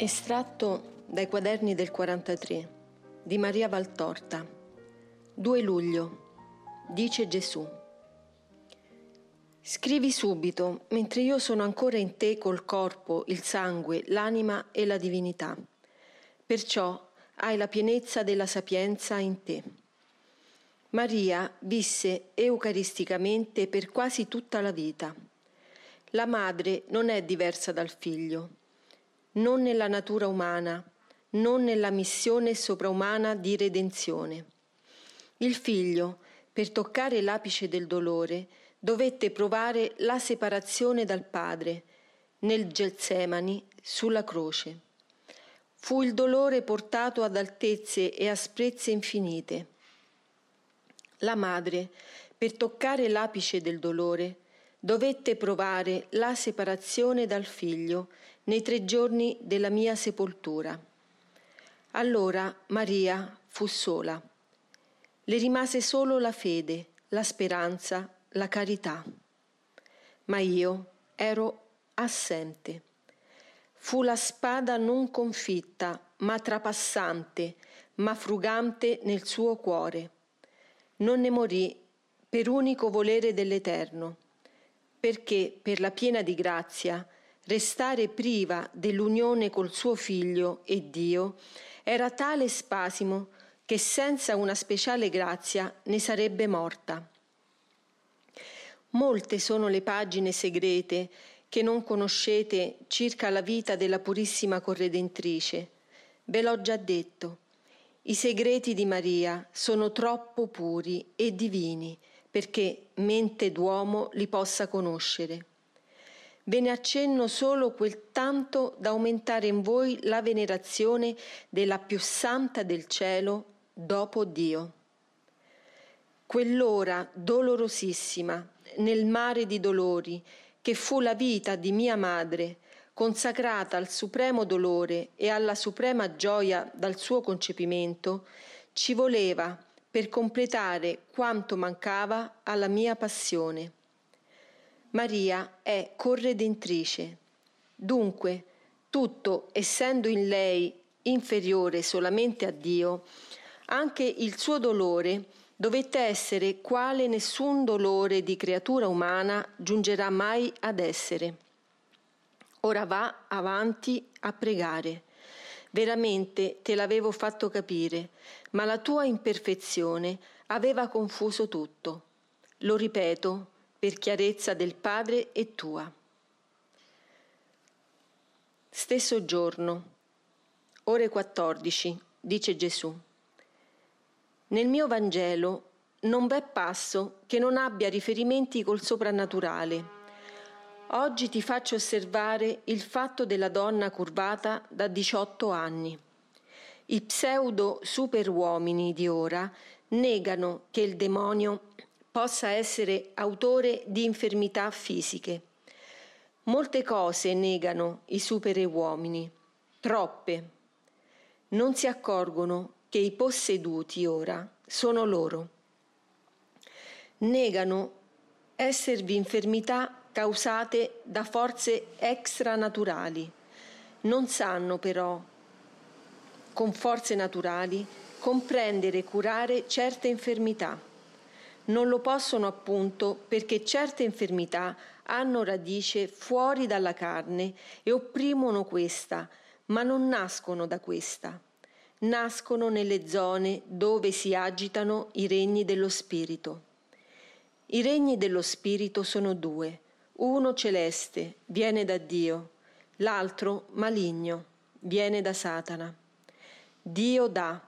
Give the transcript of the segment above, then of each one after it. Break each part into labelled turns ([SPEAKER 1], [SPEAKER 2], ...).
[SPEAKER 1] Estratto dai quaderni del 43 di Maria Valtorta 2 luglio dice Gesù Scrivi subito mentre io sono ancora in te col corpo, il sangue, l'anima e la divinità. Perciò hai la pienezza della sapienza in te. Maria visse eucaristicamente per quasi tutta la vita. La madre non è diversa dal figlio non nella natura umana, non nella missione sopraumana di redenzione. Il figlio, per toccare l'apice del dolore, dovette provare la separazione dal padre, nel Getsemani, sulla croce. Fu il dolore portato ad altezze e asprezze infinite. La madre, per toccare l'apice del dolore, dovette provare la separazione dal figlio nei tre giorni della mia sepoltura. Allora Maria fu sola. Le rimase solo la fede, la speranza, la carità. Ma io ero assente. Fu la spada non confitta, ma trapassante, ma frugante nel suo cuore. Non ne morì per unico volere dell'Eterno, perché per la piena di grazia restare priva dell'unione col suo figlio e Dio era tale spasimo che senza una speciale grazia ne sarebbe morta. Molte sono le pagine segrete che non conoscete circa la vita della purissima corredentrice. Ve l'ho già detto. I segreti di Maria sono troppo puri e divini perché mente d'uomo li possa conoscere. Ve ne accenno solo quel tanto da aumentare in voi la venerazione della più santa del cielo dopo Dio. Quell'ora dolorosissima nel mare di dolori che fu la vita di mia madre, consacrata al supremo dolore e alla suprema gioia dal suo concepimento, ci voleva per completare quanto mancava alla mia passione. Maria è corredentrice. Dunque, tutto essendo in lei inferiore solamente a Dio, anche il suo dolore dovette essere quale nessun dolore di creatura umana giungerà mai ad essere. Ora va avanti a pregare. Veramente te l'avevo fatto capire, ma la tua imperfezione aveva confuso tutto. Lo ripeto, per chiarezza del Padre e tua. Stesso giorno, ore 14, dice Gesù. Nel mio Vangelo non v'è passo che non abbia riferimenti col soprannaturale. Oggi ti faccio osservare il fatto della donna curvata da 18 anni. I pseudo superuomini di ora negano che il demonio possa essere autore di infermità fisiche. Molte cose negano i superuomini, troppe. Non si accorgono che i posseduti ora sono loro. Negano esservi infermità causate da forze extranaturali. Non sanno però, con forze naturali, comprendere e curare certe infermità non lo possono appunto perché certe infermità hanno radice fuori dalla carne e opprimono questa, ma non nascono da questa. Nascono nelle zone dove si agitano i regni dello Spirito. I regni dello Spirito sono due, uno celeste, viene da Dio, l'altro maligno, viene da Satana. Dio dà,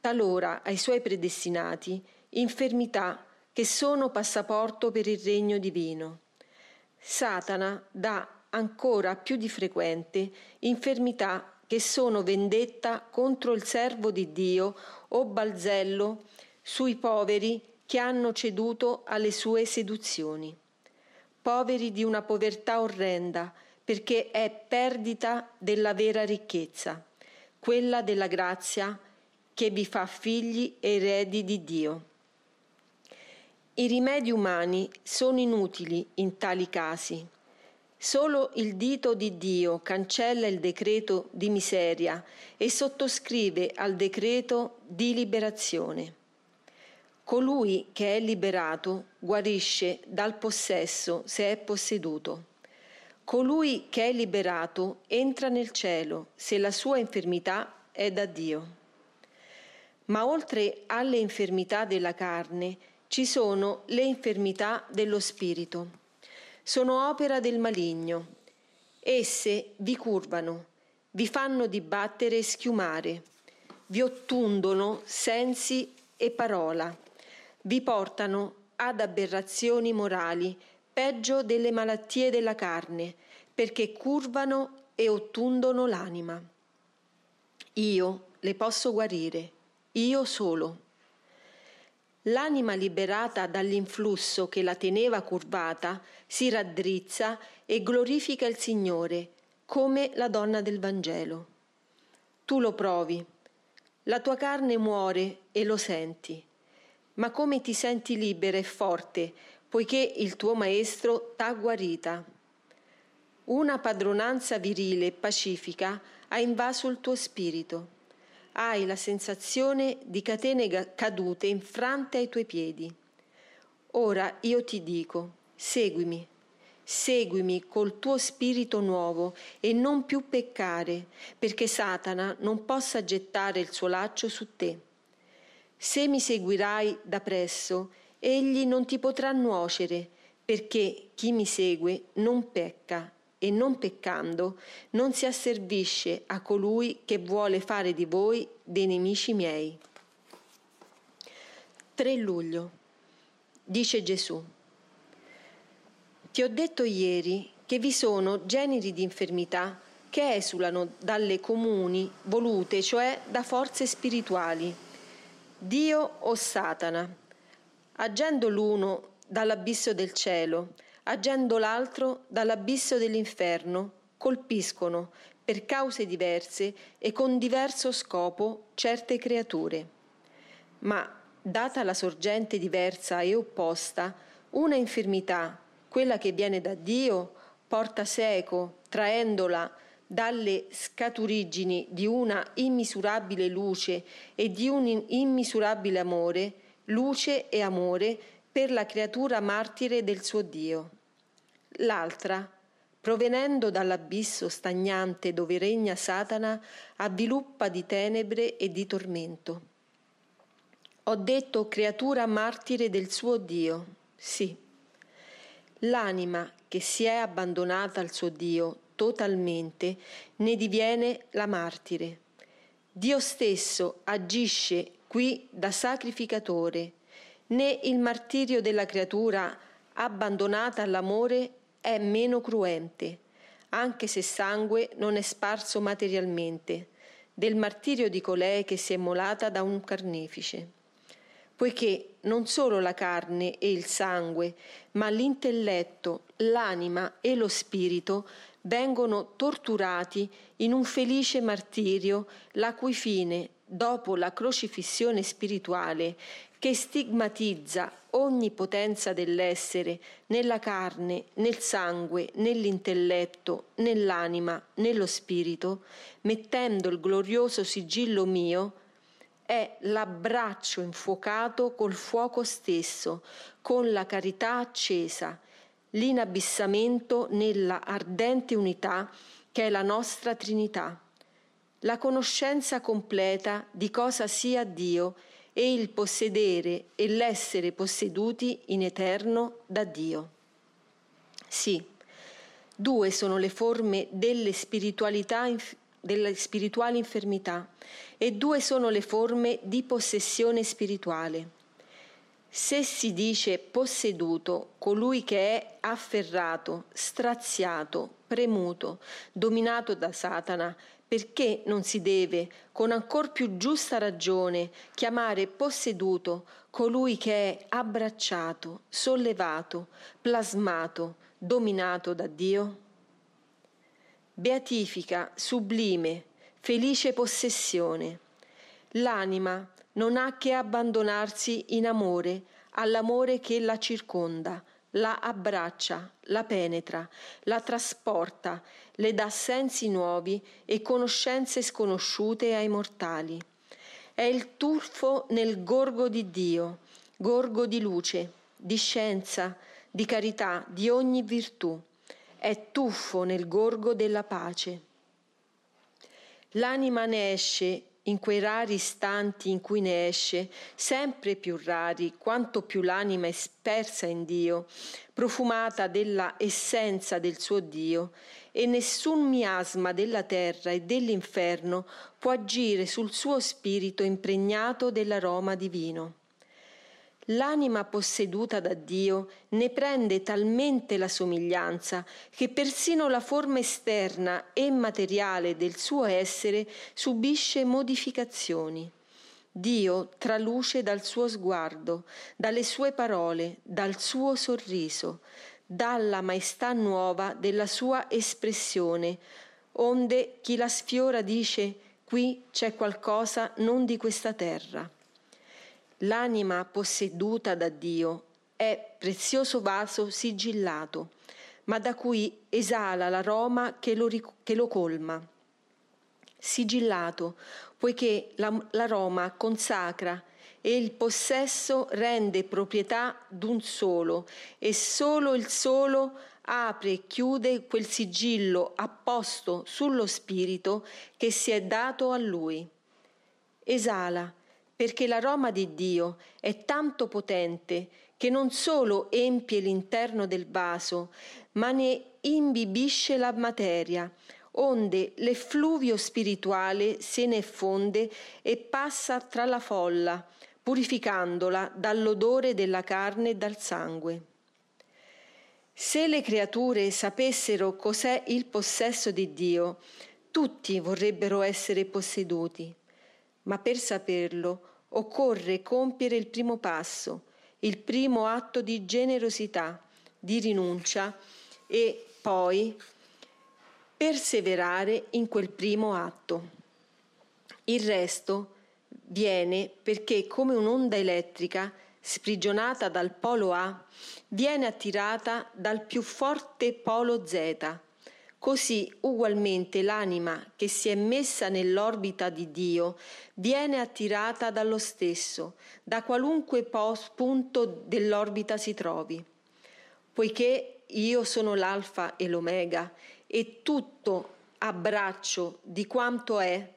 [SPEAKER 1] talora ai suoi predestinati, infermità che sono passaporto per il regno divino. Satana dà ancora più di frequente infermità che sono vendetta contro il servo di Dio o balzello sui poveri che hanno ceduto alle sue seduzioni. Poveri di una povertà orrenda, perché è perdita della vera ricchezza, quella della grazia che vi fa figli e eredi di Dio. I rimedi umani sono inutili in tali casi. Solo il dito di Dio cancella il decreto di miseria e sottoscrive al decreto di liberazione. Colui che è liberato guarisce dal possesso se è posseduto. Colui che è liberato entra nel cielo se la sua infermità è da Dio. Ma oltre alle infermità della carne ci sono le infermità dello spirito sono opera del maligno. Esse vi curvano, vi fanno dibattere e schiumare, vi ottundono sensi e parola, vi portano ad aberrazioni morali, peggio delle malattie della carne, perché curvano e ottundono l'anima. Io le posso guarire, io solo. L'anima liberata dall'influsso che la teneva curvata si raddrizza e glorifica il Signore, come la donna del Vangelo. Tu lo provi, la tua carne muore e lo senti, ma come ti senti libera e forte, poiché il tuo Maestro t'ha guarita. Una padronanza virile e pacifica ha invaso il tuo spirito hai la sensazione di catene cadute infrante ai tuoi piedi. Ora io ti dico, seguimi, seguimi col tuo spirito nuovo e non più peccare, perché Satana non possa gettare il suo laccio su te. Se mi seguirai da presso, egli non ti potrà nuocere, perché chi mi segue non pecca e non peccando, non si asservisce a colui che vuole fare di voi dei nemici miei. 3 luglio. Dice Gesù. Ti ho detto ieri che vi sono generi di infermità che esulano dalle comuni volute, cioè da forze spirituali, Dio o Satana, agendo l'uno dall'abisso del cielo, agendo l'altro dall'abisso dell'inferno, colpiscono per cause diverse e con diverso scopo certe creature. Ma, data la sorgente diversa e opposta, una infermità, quella che viene da Dio, porta seco, traendola dalle scaturigini di una immisurabile luce e di un immisurabile amore, luce e amore per la creatura martire del suo Dio l'altra, provenendo dall'abisso stagnante dove regna Satana, avviluppa di tenebre e di tormento. Ho detto creatura martire del suo Dio, sì. L'anima che si è abbandonata al suo Dio totalmente ne diviene la martire. Dio stesso agisce qui da sacrificatore, né il martirio della creatura abbandonata all'amore è meno cruente, anche se sangue non è sparso materialmente, del martirio di colei che si è molata da un carnefice. Poiché non solo la carne e il sangue, ma l'intelletto, l'anima e lo spirito vengono torturati in un felice martirio, la cui fine, dopo la crocifissione spirituale che stigmatizza ogni potenza dell'essere nella carne, nel sangue, nell'intelletto, nell'anima, nello spirito, mettendo il glorioso sigillo mio, è l'abbraccio infuocato col fuoco stesso, con la carità accesa, l'inabissamento nella ardente unità che è la nostra Trinità, la conoscenza completa di cosa sia Dio e il possedere e l'essere posseduti in eterno da Dio. Sì, due sono le forme delle spiritualità delle spirituali infermità e due sono le forme di possessione spirituale. Se si dice posseduto colui che è afferrato, straziato, premuto, dominato da Satana, perché non si deve, con ancor più giusta ragione, chiamare posseduto colui che è abbracciato, sollevato, plasmato, dominato da Dio? Beatifica, sublime, felice possessione. L'anima non ha che abbandonarsi in amore all'amore che la circonda, la abbraccia, la penetra, la trasporta, le dà sensi nuovi e conoscenze sconosciute ai mortali. È il tuffo nel gorgo di Dio, gorgo di luce, di scienza, di carità, di ogni virtù. È tuffo nel gorgo della pace. L'anima ne esce in quei rari istanti in cui ne esce, sempre più rari, quanto più l'anima è spersa in Dio, profumata della essenza del suo Dio, e nessun miasma della terra e dell'inferno può agire sul suo spirito impregnato dell'aroma divino. L'anima posseduta da Dio ne prende talmente la somiglianza che persino la forma esterna e materiale del suo essere subisce modificazioni. Dio traluce dal suo sguardo, dalle sue parole, dal suo sorriso, dalla maestà nuova della sua espressione, onde chi la sfiora dice qui c'è qualcosa non di questa terra. L'anima posseduta da Dio è prezioso vaso sigillato, ma da cui esala l'aroma che lo, che lo colma. Sigillato, poiché l'aroma consacra e il possesso rende proprietà d'un solo e solo il solo apre e chiude quel sigillo apposto sullo spirito che si è dato a lui. Esala, perché l'aroma di Dio è tanto potente che non solo empie l'interno del vaso, ma ne imbibisce la materia, onde l'effluvio spirituale se ne fonde e passa tra la folla, purificandola dall'odore della carne e dal sangue. Se le creature sapessero cos'è il possesso di Dio, tutti vorrebbero essere posseduti ma per saperlo occorre compiere il primo passo, il primo atto di generosità, di rinuncia e poi perseverare in quel primo atto. Il resto viene perché come un'onda elettrica sprigionata dal polo A viene attirata dal più forte polo Z Così ugualmente l'anima che si è messa nell'orbita di Dio viene attirata dallo stesso, da qualunque punto dell'orbita si trovi. Poiché io sono l'alfa e l'omega e tutto abbraccio di quanto è,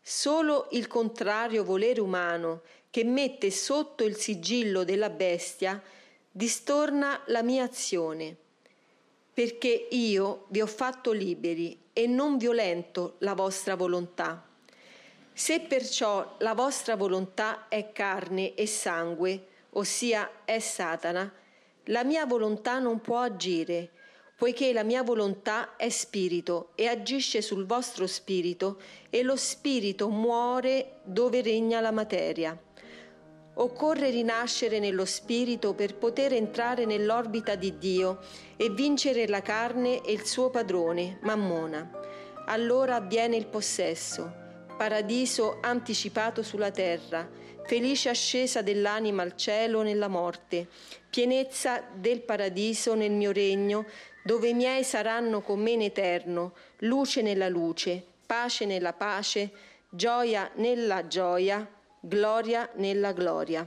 [SPEAKER 1] solo il contrario volere umano che mette sotto il sigillo della bestia distorna la mia azione perché io vi ho fatto liberi e non violento la vostra volontà. Se perciò la vostra volontà è carne e sangue, ossia è Satana, la mia volontà non può agire, poiché la mia volontà è spirito e agisce sul vostro spirito e lo spirito muore dove regna la materia. Occorre rinascere nello spirito per poter entrare nell'orbita di Dio e vincere la carne e il suo padrone, Mammona. Allora avviene il possesso, paradiso anticipato sulla terra, felice ascesa dell'anima al cielo nella morte, pienezza del paradiso nel mio regno, dove i miei saranno con me in eterno, luce nella luce, pace nella pace, gioia nella gioia, gloria nella gloria.